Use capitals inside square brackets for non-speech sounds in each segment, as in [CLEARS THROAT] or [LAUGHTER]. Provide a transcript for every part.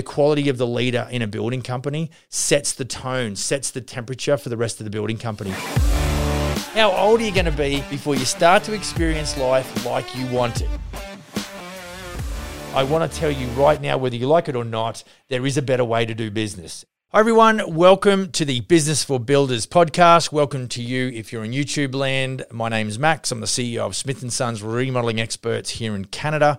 the quality of the leader in a building company sets the tone, sets the temperature for the rest of the building company. How old are you going to be before you start to experience life like you want it? I want to tell you right now, whether you like it or not, there is a better way to do business. Hi, everyone. Welcome to the Business for Builders podcast. Welcome to you if you're in YouTube land. My name is Max. I'm the CEO of Smith & Sons Remodeling Experts here in Canada.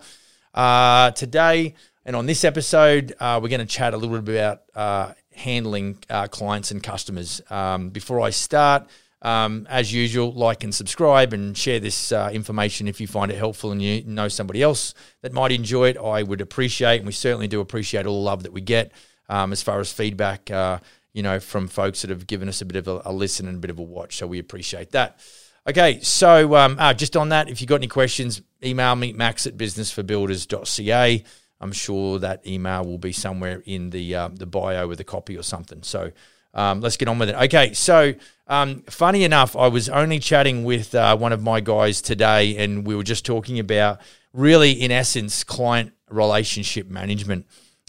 Uh, today and on this episode, uh, we're going to chat a little bit about uh, handling uh, clients and customers. Um, before I start, um, as usual, like and subscribe and share this uh, information if you find it helpful and you know somebody else that might enjoy it. I would appreciate, and we certainly do appreciate all the love that we get um, as far as feedback, uh, you know, from folks that have given us a bit of a, a, listen and a bit of a watch. So we appreciate that. Okay, so um, uh, just on that, if you've got any questions, email me, max at businessforbuilders.ca. I'm sure that email will be somewhere in the uh, the bio with a copy or something. So um, let's get on with it. Okay, so um, funny enough, I was only chatting with uh, one of my guys today, and we were just talking about really, in essence, client relationship management.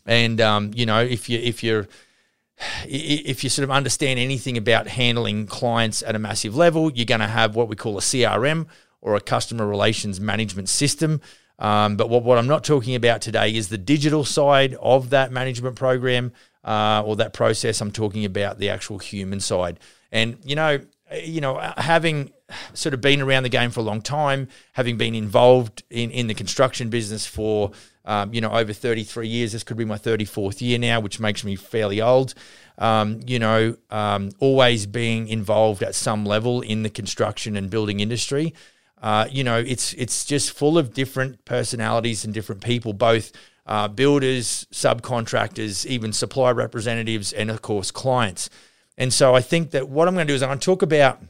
And um, you know, if you if you're if you sort of understand anything about handling clients at a massive level, you're going to have what we call a CRM or a customer relations management system. Um, but what, what I'm not talking about today is the digital side of that management program uh, or that process. I'm talking about the actual human side. And you know, you know, having sort of been around the game for a long time, having been involved in in the construction business for um, you know over 33 years. This could be my 34th year now, which makes me fairly old. Um, you know, um, always being involved at some level in the construction and building industry. Uh, you know, it's it's just full of different personalities and different people, both uh, builders, subcontractors, even supply representatives, and of course clients. And so I think that what I'm going to do is I'm going to talk about,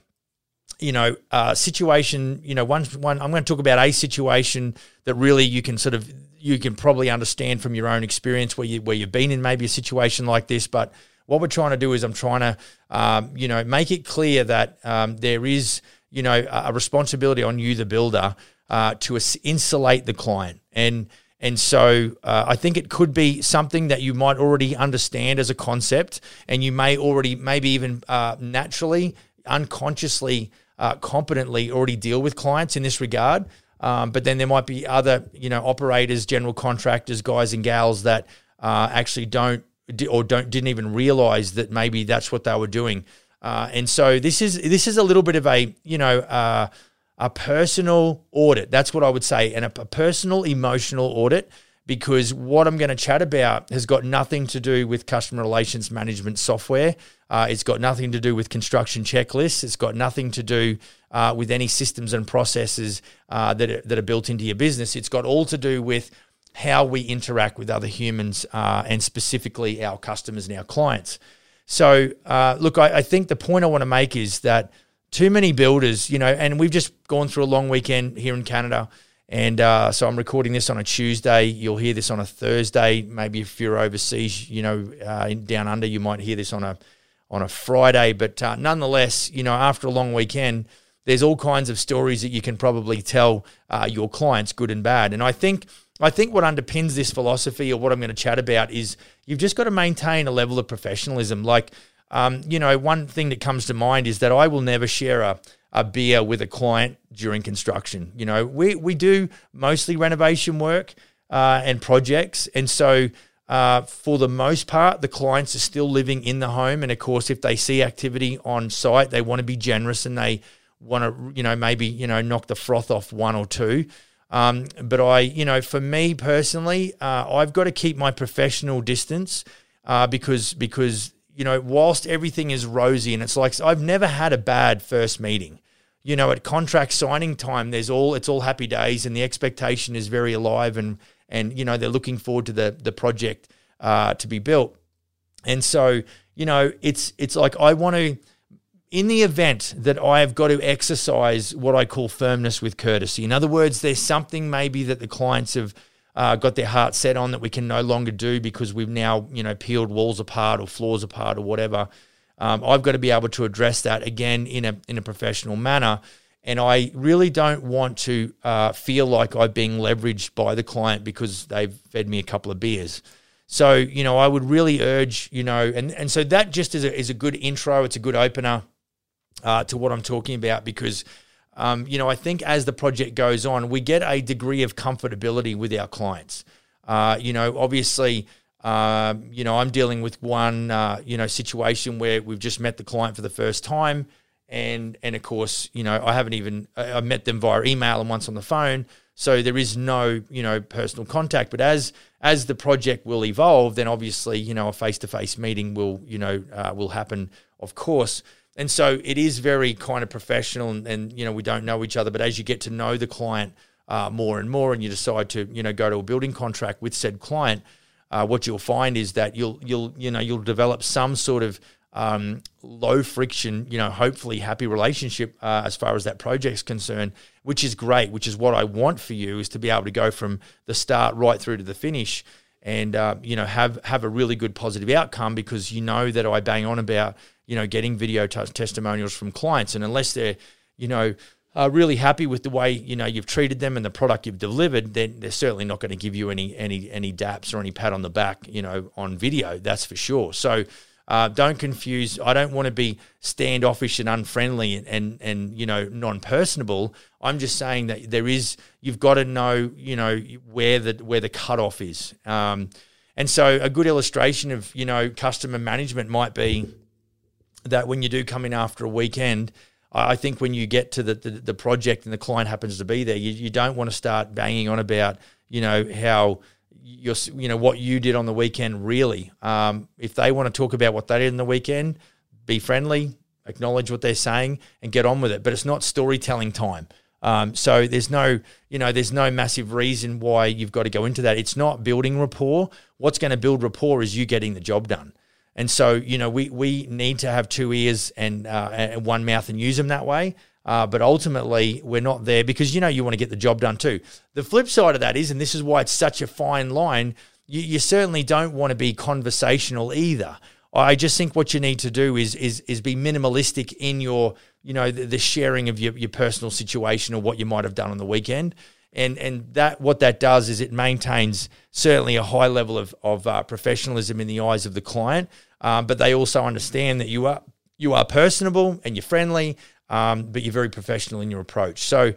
you know, uh, situation. You know, one one I'm going to talk about a situation that really you can sort of you can probably understand from your own experience where you where you've been in maybe a situation like this. But what we're trying to do is I'm trying to, um, you know, make it clear that um, there is, you know, a responsibility on you, the builder, uh, to insulate the client and and so uh, I think it could be something that you might already understand as a concept, and you may already, maybe even uh, naturally, unconsciously, uh, competently already deal with clients in this regard. Um, but then there might be other, you know, operators, general contractors, guys and gals that uh, actually don't or don't didn't even realize that maybe that's what they were doing. Uh, and so this is this is a little bit of a you know uh, a personal audit. That's what I would say, and a, a personal emotional audit because what I'm going to chat about has got nothing to do with customer relations management software. Uh, it's got nothing to do with construction checklists. It's got nothing to do uh, with any systems and processes uh, that, are, that are built into your business. It's got all to do with how we interact with other humans uh, and specifically our customers and our clients. So, uh, look, I, I think the point I want to make is that too many builders, you know, and we've just gone through a long weekend here in Canada. And uh, so I'm recording this on a Tuesday. You'll hear this on a Thursday. Maybe if you're overseas, you know, uh, down under, you might hear this on a on a Friday. But uh, nonetheless, you know, after a long weekend, there's all kinds of stories that you can probably tell uh, your clients, good and bad. And I think I think what underpins this philosophy, or what I'm going to chat about, is you've just got to maintain a level of professionalism. Like um, you know, one thing that comes to mind is that I will never share a, a beer with a client during construction. You know, we, we do mostly renovation work uh, and projects. And so, uh, for the most part, the clients are still living in the home. And of course, if they see activity on site, they want to be generous and they want to, you know, maybe, you know, knock the froth off one or two. Um, but I, you know, for me personally, uh, I've got to keep my professional distance uh, because because you know, whilst everything is rosy and it's like I've never had a bad first meeting. You know, at contract signing time, there's all it's all happy days, and the expectation is very alive, and and you know they're looking forward to the the project uh, to be built, and so you know it's it's like I want to, in the event that I have got to exercise what I call firmness with courtesy. In other words, there's something maybe that the clients have uh, got their heart set on that we can no longer do because we've now you know peeled walls apart or floors apart or whatever. Um, I've got to be able to address that again in a in a professional manner. And I really don't want to uh, feel like I'm being leveraged by the client because they've fed me a couple of beers. So, you know, I would really urge, you know, and, and so that just is a, is a good intro. It's a good opener uh, to what I'm talking about because, um, you know, I think as the project goes on, we get a degree of comfortability with our clients. Uh, you know, obviously, uh, you know, I'm dealing with one, uh, you know, situation where we've just met the client for the first time. And, and of course, you know, I haven't even, I met them via email and once on the phone. So there is no, you know, personal contact. But as as the project will evolve, then obviously, you know, a face to face meeting will, you know, uh, will happen, of course. And so it is very kind of professional, and, and, you know, we don't know each other. But as you get to know the client uh, more and more, and you decide to, you know, go to a building contract with said client, uh, what you'll find is that you'll you'll you know you'll develop some sort of um, low friction, you know, hopefully happy relationship uh, as far as that project's concerned, which is great, which is what I want for you is to be able to go from the start right through to the finish and, uh, you know, have, have a really good positive outcome because you know that I bang on about, you know, getting video t- testimonials from clients. And unless they're, you know, uh, really happy with the way you know you've treated them and the product you've delivered, then they're certainly not going to give you any any any daps or any pat on the back, you know, on video. That's for sure. So uh, don't confuse. I don't want to be standoffish and unfriendly and, and, and you know non-personable. I'm just saying that there is. You've got to know you know where the where the cutoff is. Um, and so a good illustration of you know customer management might be that when you do come in after a weekend. I think when you get to the, the, the project and the client happens to be there, you, you don't want to start banging on about you know how your you know what you did on the weekend really. Um, if they want to talk about what they did in the weekend be friendly acknowledge what they're saying and get on with it. But it's not storytelling time. Um, so there's no you know there's no massive reason why you've got to go into that. It's not building rapport. What's going to build rapport is you getting the job done. And so you know we we need to have two ears and, uh, and one mouth and use them that way uh, but ultimately, we're not there because you know you want to get the job done too. The flip side of that is, and this is why it's such a fine line, you, you certainly don't want to be conversational either. I just think what you need to do is is is be minimalistic in your you know the, the, sharing of your, your personal situation or what you might have done on the weekend, and and that what that does is it maintains certainly a high level of of uh, professionalism in the eyes of the client, um, but they also understand that you are you are personable and you're friendly um, but you're very professional in your approach. So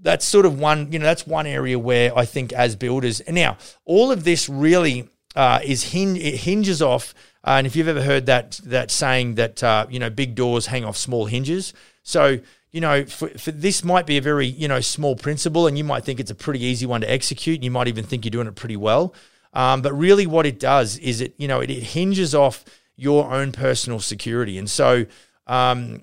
that's sort of one, you know, that's one area where I think as builders, and now all of this really uh, is hinge, it hinges off. Uh, and if you've ever heard that that saying that uh, you know big doors hang off small hinges, so you know for, for this might be a very you know small principle, and you might think it's a pretty easy one to execute, and you might even think you're doing it pretty well. Um, but really, what it does is it you know it, it hinges off your own personal security, and so um,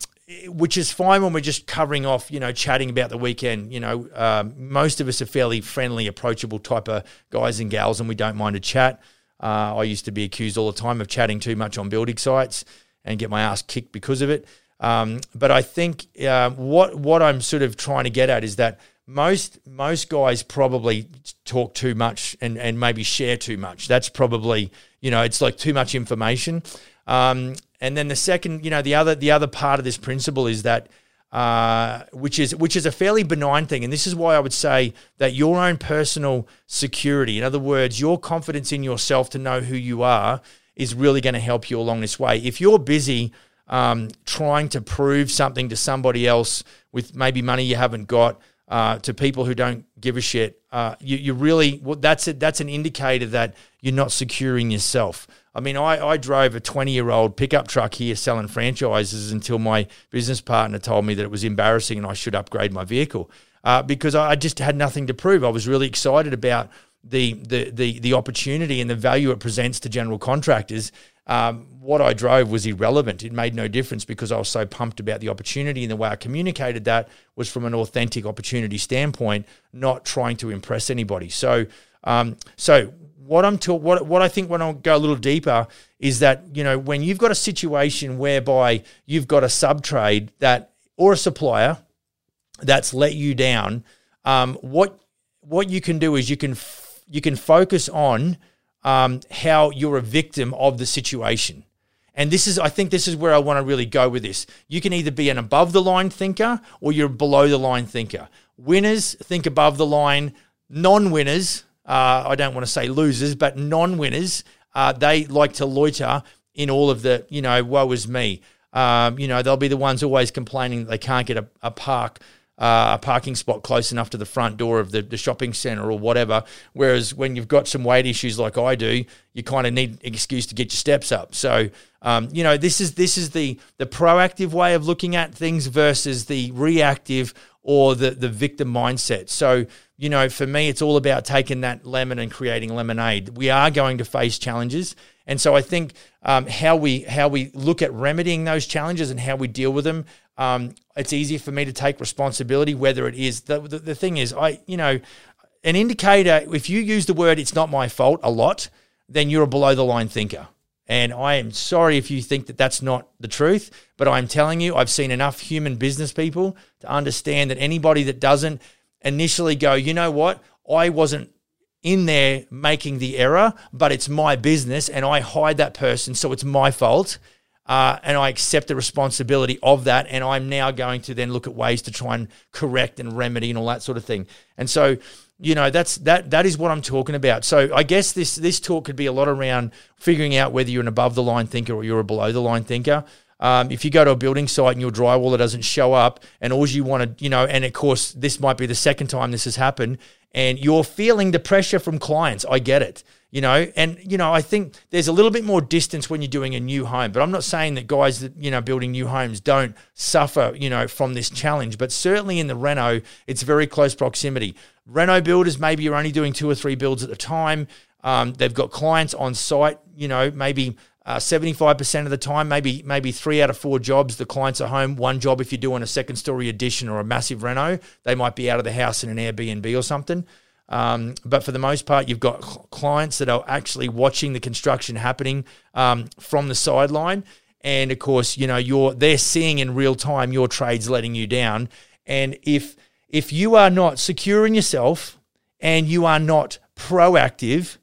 which is fine when we're just covering off, you know, chatting about the weekend. You know, um, most of us are fairly friendly, approachable type of guys and gals, and we don't mind a chat. Uh, I used to be accused all the time of chatting too much on building sites and get my ass kicked because of it. Um, but I think uh, what what I'm sort of trying to get at is that most most guys probably talk too much and and maybe share too much. That's probably you know it's like too much information. Um, and then the second, you know, the other the other part of this principle is that uh, which is which is a fairly benign thing, and this is why I would say that your own personal security, in other words, your confidence in yourself to know who you are, is really going to help you along this way. If you're busy um, trying to prove something to somebody else with maybe money you haven't got, uh, to people who don't give a shit, uh, you, you really well, that's it. That's an indicator that you're not securing yourself. I mean, I, I drove a 20 year old pickup truck here selling franchises until my business partner told me that it was embarrassing and I should upgrade my vehicle uh, because I just had nothing to prove. I was really excited about the, the, the, the opportunity and the value it presents to general contractors. Um, what I drove was irrelevant. It made no difference because I was so pumped about the opportunity and the way I communicated that was from an authentic opportunity standpoint, not trying to impress anybody. So, um, so what I'm what what I think when I go a little deeper is that you know when you've got a situation whereby you've got a sub trade that or a supplier that's let you down, um, what what you can do is you can f- you can focus on um, how you're a victim of the situation. And this is, I think, this is where I want to really go with this. You can either be an above the line thinker or you're below the line thinker. Winners think above the line. Non winners uh, I don't want to say losers, but non-winners, uh, they like to loiter in all of the, you know, woe is me. Um, you know, they'll be the ones always complaining that they can't get a, a park uh, a parking spot close enough to the front door of the, the shopping center or whatever. Whereas when you've got some weight issues like I do, you kind of need an excuse to get your steps up. So um, you know this is this is the the proactive way of looking at things versus the reactive or the the victim mindset. So you know for me, it's all about taking that lemon and creating lemonade. We are going to face challenges. And so I think um, how we how we look at remedying those challenges and how we deal with them um, it's easier for me to take responsibility, whether it is the, the, the thing is, I, you know, an indicator, if you use the word it's not my fault a lot, then you're a below the line thinker. And I am sorry if you think that that's not the truth, but I'm telling you, I've seen enough human business people to understand that anybody that doesn't initially go, you know what, I wasn't in there making the error, but it's my business and I hide that person, so it's my fault uh, and I accept the responsibility of that. And I'm now going to then look at ways to try and correct and remedy and all that sort of thing. And so, you know, that's that that is what I'm talking about. So I guess this this talk could be a lot around figuring out whether you're an above the line thinker or you're a below the line thinker. Um, if you go to a building site and your drywall doesn't show up, and all you want to, you know, and of course this might be the second time this has happened, and you're feeling the pressure from clients. I get it you know and you know i think there's a little bit more distance when you're doing a new home but i'm not saying that guys that you know building new homes don't suffer you know from this challenge but certainly in the reno it's very close proximity reno builders maybe you're only doing two or three builds at a time um, they've got clients on site you know maybe uh, 75% of the time, maybe maybe three out of four jobs, the clients are home. One job, if you're doing a second story addition or a massive reno, they might be out of the house in an Airbnb or something. Um, but for the most part, you've got clients that are actually watching the construction happening um, from the sideline, and of course, you know you're they're seeing in real time your trades letting you down. And if if you are not secure in yourself and you are not proactive,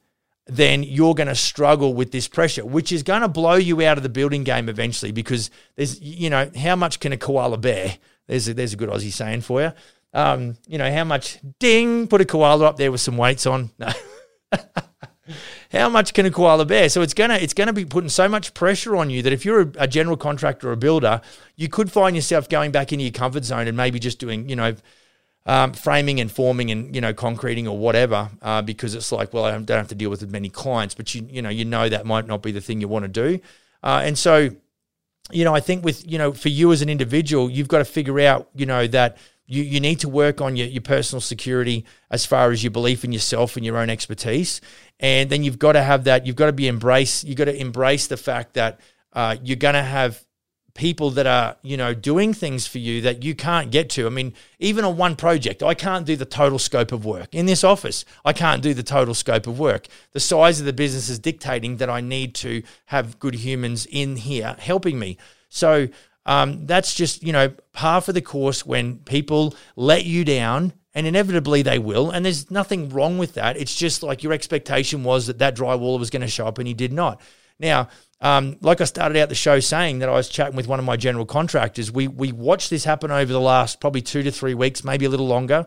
then you're going to struggle with this pressure, which is going to blow you out of the building game eventually. Because there's, you know, how much can a koala bear? There's a, there's a good Aussie saying for you. Um, you know, how much ding, put a koala up there with some weights on. [LAUGHS] No. how much can a koala bear? So it's gonna it's gonna be putting so much pressure on you that if you're a, a, general contractor or a builder, you could find yourself going back into your comfort zone and maybe just doing you know um, framing and forming and you know concreting or whatever uh, because it's like well I don't have to deal with as many clients, but you you know you know that might not be the thing you want to do, uh, and so you know I think with you know for you as an individual, you've got to figure out you know that you, you need to work on your, your personal security as far as your belief in yourself and your own expertise. And then you've got to have that, you've got to be embrace, you've got to embrace the fact that uh, you're going to have people that are, you know, doing things for you that you can't get to. I mean, even on one project, I can't do the total scope of work. In this office, I can't do the total scope of work. The size of the business is dictating that I need to have good humans in here helping me. So um, that's just, you know, par for the course when people let you down and inevitably they will. And there's nothing wrong with that. It's just like your expectation was that that drywall was going to show up and he did not. Now, um, like I started out the show saying that I was chatting with one of my general contractors. We we watched this happen over the last probably two to three weeks, maybe a little longer,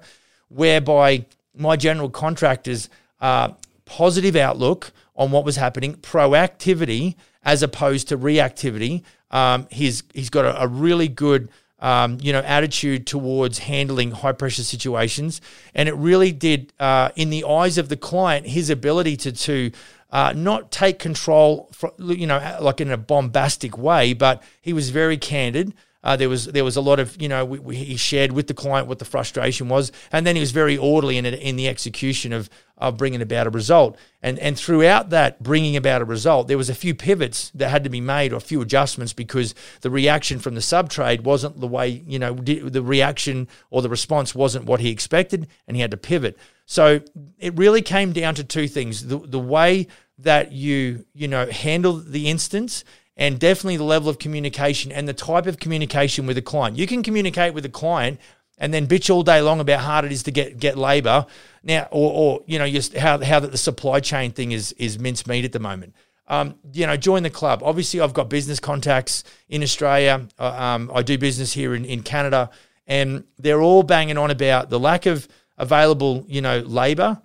whereby my general contractors uh, positive outlook on what was happening, proactivity as opposed to reactivity. Um, he's he's got a, a really good um, you know attitude towards handling high pressure situations, and it really did uh, in the eyes of the client his ability to to uh, not take control, for, you know, like in a bombastic way, but he was very candid. Uh, there was there was a lot of you know we, we, he shared with the client what the frustration was, and then he was very orderly in in the execution of of bringing about a result. And and throughout that bringing about a result, there was a few pivots that had to be made or a few adjustments because the reaction from the sub trade wasn't the way you know the reaction or the response wasn't what he expected, and he had to pivot. So it really came down to two things: the the way that you you know handle the instance and definitely the level of communication and the type of communication with a client. You can communicate with a client and then bitch all day long about how hard it is to get get labor now, or, or you know just how how that the supply chain thing is is mincemeat at the moment. Um, you know, join the club. Obviously, I've got business contacts in Australia. Uh, um, I do business here in, in Canada, and they're all banging on about the lack of available, you know, labor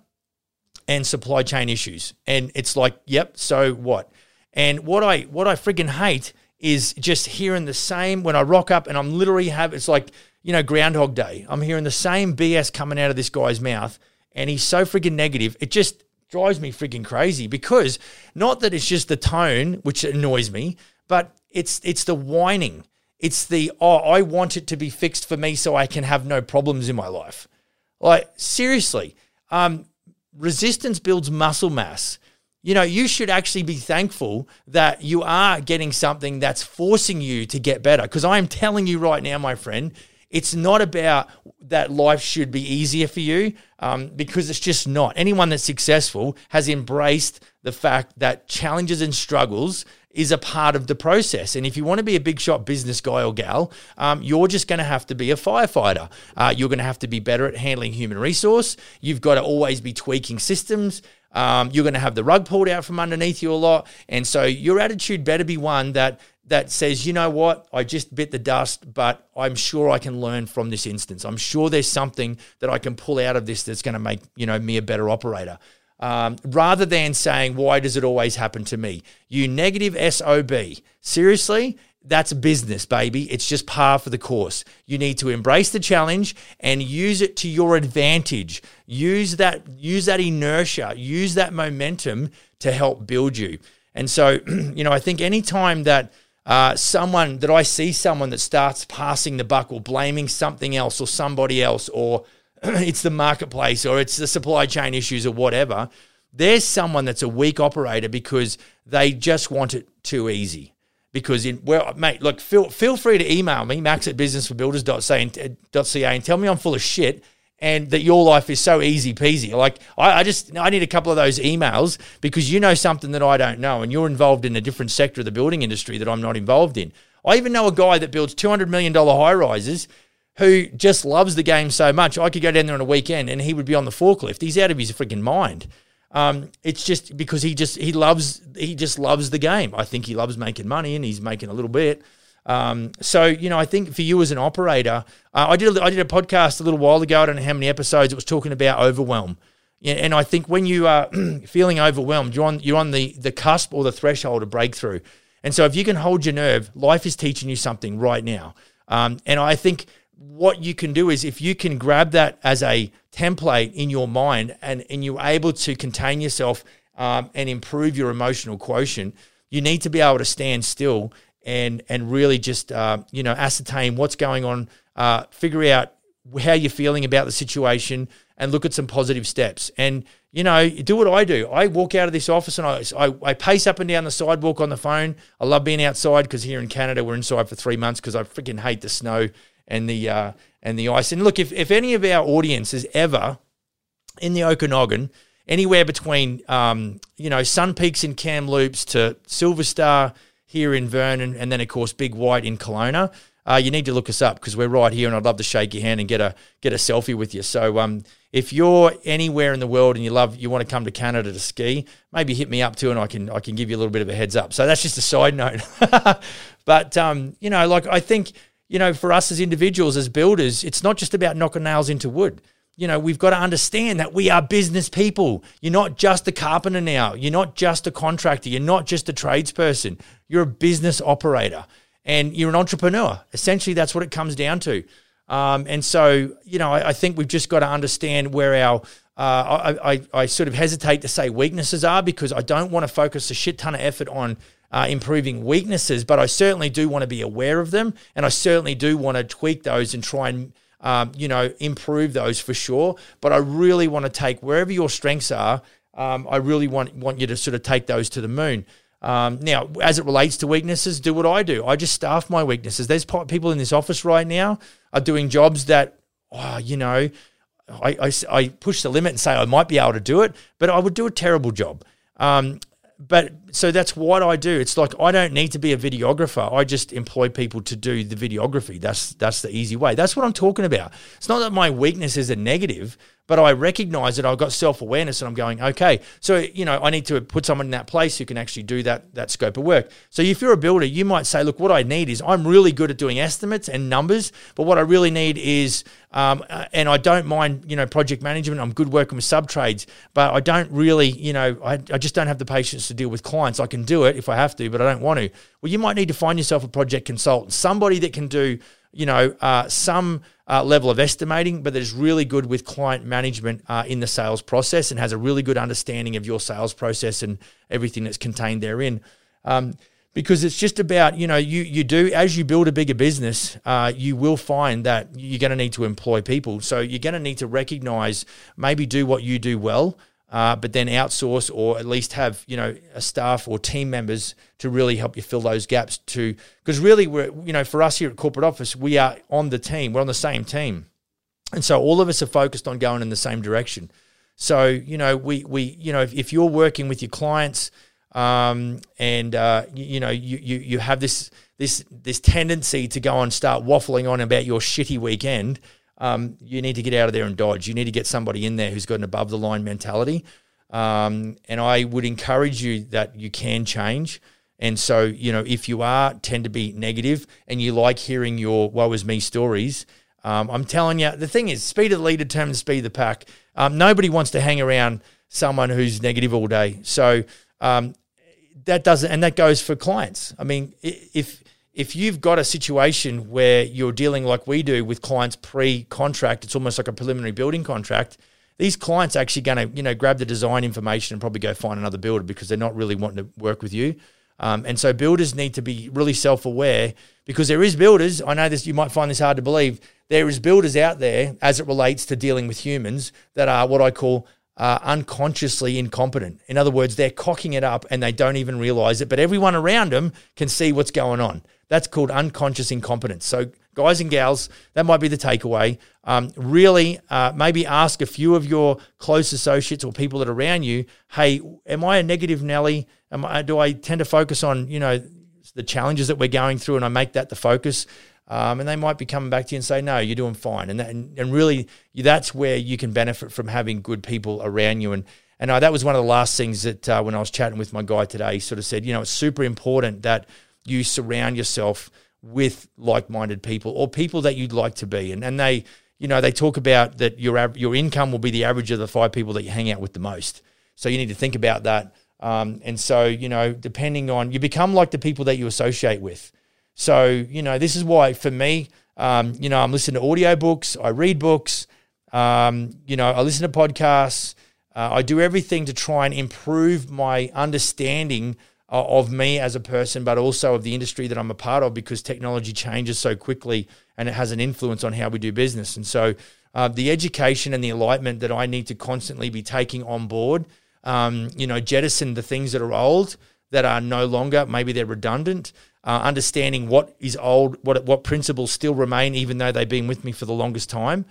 and supply chain issues. And it's like, yep, so what? And what I what I friggin' hate is just hearing the same when I rock up and I'm literally have it's like, you know, Groundhog Day. I'm hearing the same BS coming out of this guy's mouth and he's so friggin' negative. It just drives me friggin' crazy because not that it's just the tone which annoys me, but it's it's the whining. It's the oh, I want it to be fixed for me so I can have no problems in my life. Like seriously, um, resistance builds muscle mass. You know, you should actually be thankful that you are getting something that's forcing you to get better. Because I am telling you right now, my friend, it's not about that life should be easier for you um, because it's just not. Anyone that's successful has embraced the fact that challenges and struggles is a part of the process. And if you want to be a big shot business guy or gal, um, you're just going to have to be a firefighter. Uh, you're going to have to be better at handling human resource. You've got to always be tweaking systems. Um, you're going to have the rug pulled out from underneath you a lot. And so your attitude better be one that that says, you know what, I just bit the dust, but I'm sure I can learn from this instance. I'm sure there's something that I can pull out of this that's going to make you know me a better operator. Um, rather than saying, why does it always happen to me? You negative SOB. Seriously, that's business, baby. It's just par for the course. You need to embrace the challenge and use it to your advantage. Use that, use that inertia, use that momentum to help build you. And so, [CLEARS THROAT] you know, I think anytime that uh, someone that I see someone that starts passing the buck or blaming something else or somebody else, or [CLEARS THROAT] it's the marketplace or it's the supply chain issues or whatever, there's someone that's a weak operator because they just want it too easy. Because in well, mate, look, feel feel free to email me, max at businessforbuilders.ca and tell me I'm full of shit and that your life is so easy peasy. Like I, I, just I need a couple of those emails because you know something that I don't know, and you're involved in a different sector of the building industry that I'm not involved in. I even know a guy that builds two hundred million dollar high rises who just loves the game so much. I could go down there on a weekend and he would be on the forklift. He's out of his freaking mind. Um, it's just because he just he loves he just loves the game. I think he loves making money and he's making a little bit. Um, so you know, I think for you as an operator, uh, I did a, I did a podcast a little while ago. I don't know how many episodes it was talking about overwhelm. and I think when you are [CLEARS THROAT] feeling overwhelmed, you're on you're on the the cusp or the threshold of breakthrough. And so if you can hold your nerve, life is teaching you something right now. Um, and I think what you can do is if you can grab that as a template in your mind and, and you're able to contain yourself um, and improve your emotional quotient, you need to be able to stand still and and really just uh, you know ascertain what's going on, uh, figure out how you're feeling about the situation, and look at some positive steps. And you know, do what I do. I walk out of this office and I, I, I pace up and down the sidewalk on the phone. I love being outside because here in Canada we're inside for three months because I freaking hate the snow and the uh, and the ice. And look, if if any of our audience is ever in the Okanagan, anywhere between um, you know Sun Peaks in Kamloops to Silver Star here in Vernon, and then of course Big White in Kelowna. Uh, you need to look us up because we're right here, and I'd love to shake your hand and get a get a selfie with you. So um, if you're anywhere in the world and you love you want to come to Canada to ski, maybe hit me up too, and I can I can give you a little bit of a heads up. So that's just a side note. [LAUGHS] but um, you know, like I think you know, for us as individuals, as builders, it's not just about knocking nails into wood you know, we've got to understand that we are business people. You're not just a carpenter now. You're not just a contractor. You're not just a tradesperson. You're a business operator and you're an entrepreneur. Essentially, that's what it comes down to. Um, and so, you know, I, I, think we've just got to understand where our, uh, I, I, I, sort of hesitate to say weaknesses are because I don't want to focus a shit ton of effort on uh, improving weaknesses, but I certainly do want to be aware of them. And I certainly do want to tweak those and try and um, you know, improve those for sure. But I really want to take wherever your strengths are. Um, I really want want you to sort of take those to the moon. Um, now, as it relates to weaknesses, do what I do. I just staff my weaknesses. There's people in this office right now are doing jobs that, oh, you know, I, I, I, push the limit and say I might be able to do it, but I would do a terrible job. Um, but so that's what I do. It's like I don't need to be a videographer. I just employ people to do the videography. That's that's the easy way. That's what I'm talking about. It's not that my weakness is a negative. But I recognize that I've got self awareness and I'm going, okay, so, you know, I need to put someone in that place who can actually do that, that scope of work. So if you're a builder, you might say, look, what I need is I'm really good at doing estimates and numbers, but what I really need is, um, uh, and I don't mind, you know, project management. I'm good working with sub trades, but I don't really, you know, I, I just don't have the patience to deal with clients. I can do it if I have to, but I don't want to. Well, you might need to find yourself a project consultant, somebody that can do you know, uh, some uh, level of estimating, but that is really good with client management uh, in the sales process and has a really good understanding of your sales process and everything that's contained therein. Um, because it's just about you know you you do as you build a bigger business, uh, you will find that you're going to need to employ people. So you're going to need to recognize maybe do what you do well uh, but then outsource or at least have you know a staff or team members to really help you fill those gaps. To because really we're you know for us here at corporate office we are on the team. We're on the same team, and so all of us are focused on going in the same direction. So you know we we you know if, if you're working with your clients. Um, and uh, you, you, know you, you you have this this this tendency to go and start waffling on about your shitty weekend um, you need to get out of there and dodge. You need to get somebody in there who's got an above the line mentality. Um, and I would encourage you that you can change. And so, you know, if you are tend to be negative and you like hearing your woe is me stories, um, I'm telling you, the thing is, speed of the lead determines speed of the pack. Um, nobody wants to hang around someone who's negative all day. So um, that doesn't, and that goes for clients. I mean, if if you've got a situation where you're dealing like we do with clients pre-contract, it's almost like a preliminary building contract. These clients are actually going to, you know, grab the design information and probably go find another builder because they're not really wanting to work with you. Um, and so builders need to be really self-aware because there is builders. I know this. You might find this hard to believe. There is builders out there as it relates to dealing with humans that are what I call uh, unconsciously incompetent. In other words, they're cocking it up and they don't even realize it, but everyone around them can see what's going on. That's called unconscious incompetence. So, guys and gals, that might be the takeaway. Um, really, uh, maybe ask a few of your close associates or people that are around you, hey, am I a negative Nelly? Am I, do I tend to focus on, you know, the challenges that we're going through and I make that the focus? Um, and they might be coming back to you and say, no, you're doing fine. And, that, and, and really, that's where you can benefit from having good people around you. And, and uh, that was one of the last things that uh, when I was chatting with my guy today, he sort of said, you know, it's super important that – you surround yourself with like-minded people or people that you'd like to be. And and they, you know, they talk about that your your income will be the average of the five people that you hang out with the most. So you need to think about that. Um, and so you know, depending on you become like the people that you associate with. So you know, this is why for me, um, you know, I'm listening to audiobooks, I read books, um, you know, I listen to podcasts. Uh, I do everything to try and improve my understanding of me as a person, but also of the industry that I'm a part of because technology changes so quickly and it has an influence on how we do business. And so, uh, the education and the enlightenment that I need to constantly be taking on board, um, you know, jettison the things that are old, that are no longer, maybe they're redundant. Uh, understanding what is old, what what principles still remain, even though they've been with me for the longest time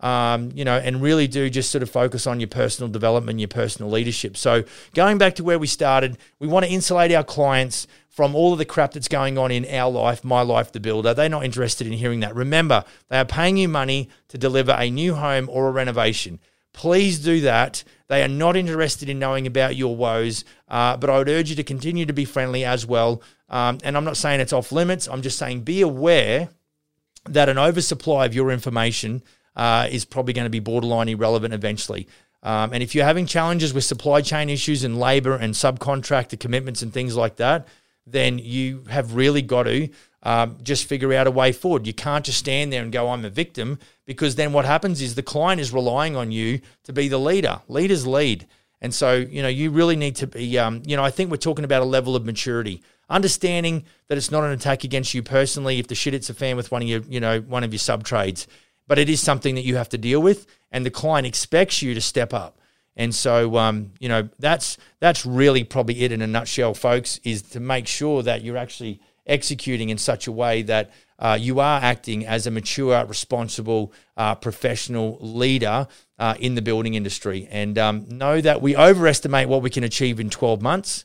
um, you know, and really do just sort of focus on your personal development, your personal leadership. So, going back to where we started, we want to insulate our clients from all of the crap that's going on in our life, my life, the builder. They're not interested in hearing that. Remember, they are paying you money to deliver a new home or a renovation. Please do that. They are not interested in knowing about your woes, uh, but I would urge you to continue to be friendly as well. Um, and I'm not saying it's off limits, I'm just saying be aware that an oversupply of your information uh, is probably going to be borderline irrelevant eventually. Um, and if you're having challenges with supply chain issues and labor and subcontractor commitments and things like that, then you have really got to um, just figure out a way forward. You can't just stand there and go, I'm a victim, because then what happens is the client is relying on you to be the leader. Leaders lead. And so, you know, you really need to be, um, you know, I think we're talking about a level of maturity, understanding that it's not an attack against you personally if the shit hits a fan with one of your, you know, one of your sub trades but it is something that you have to deal with, and the client expects you to step up. And so, um, you know, that's that's really probably it in a nutshell, folks. Is to make sure that you're actually executing in such a way that uh, you are acting as a mature, responsible, uh, professional leader uh, in the building industry. And um, know that we overestimate what we can achieve in 12 months.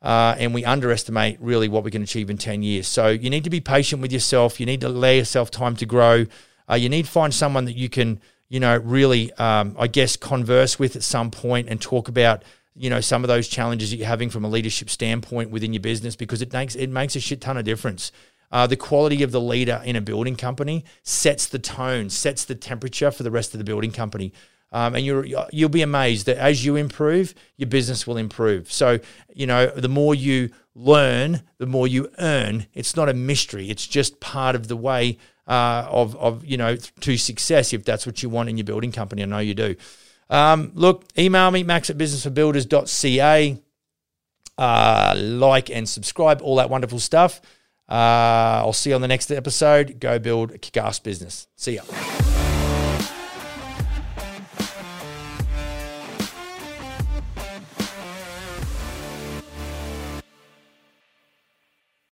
Uh, and we underestimate really what we can achieve in 10 years. So you need to be patient with yourself. You need to allow yourself time to grow. Uh, you need to find someone that you can you know, really, um, I guess, converse with at some point and talk about you know some of those challenges that you're having from a leadership standpoint within your business because it makes it makes a shit ton of difference. Uh, the quality of the leader in a building company sets the tone, sets the temperature for the rest of the building company. Um, and you're, you'll be amazed that as you improve, your business will improve. So, you know, the more you learn, the more you earn. It's not a mystery. It's just part of the way uh, of, of, you know, to success if that's what you want in your building company. I know you do. Um, look, email me, max at businessforbuilders.ca. Uh, like and subscribe, all that wonderful stuff. Uh, I'll see you on the next episode. Go build a kick ass business. See ya.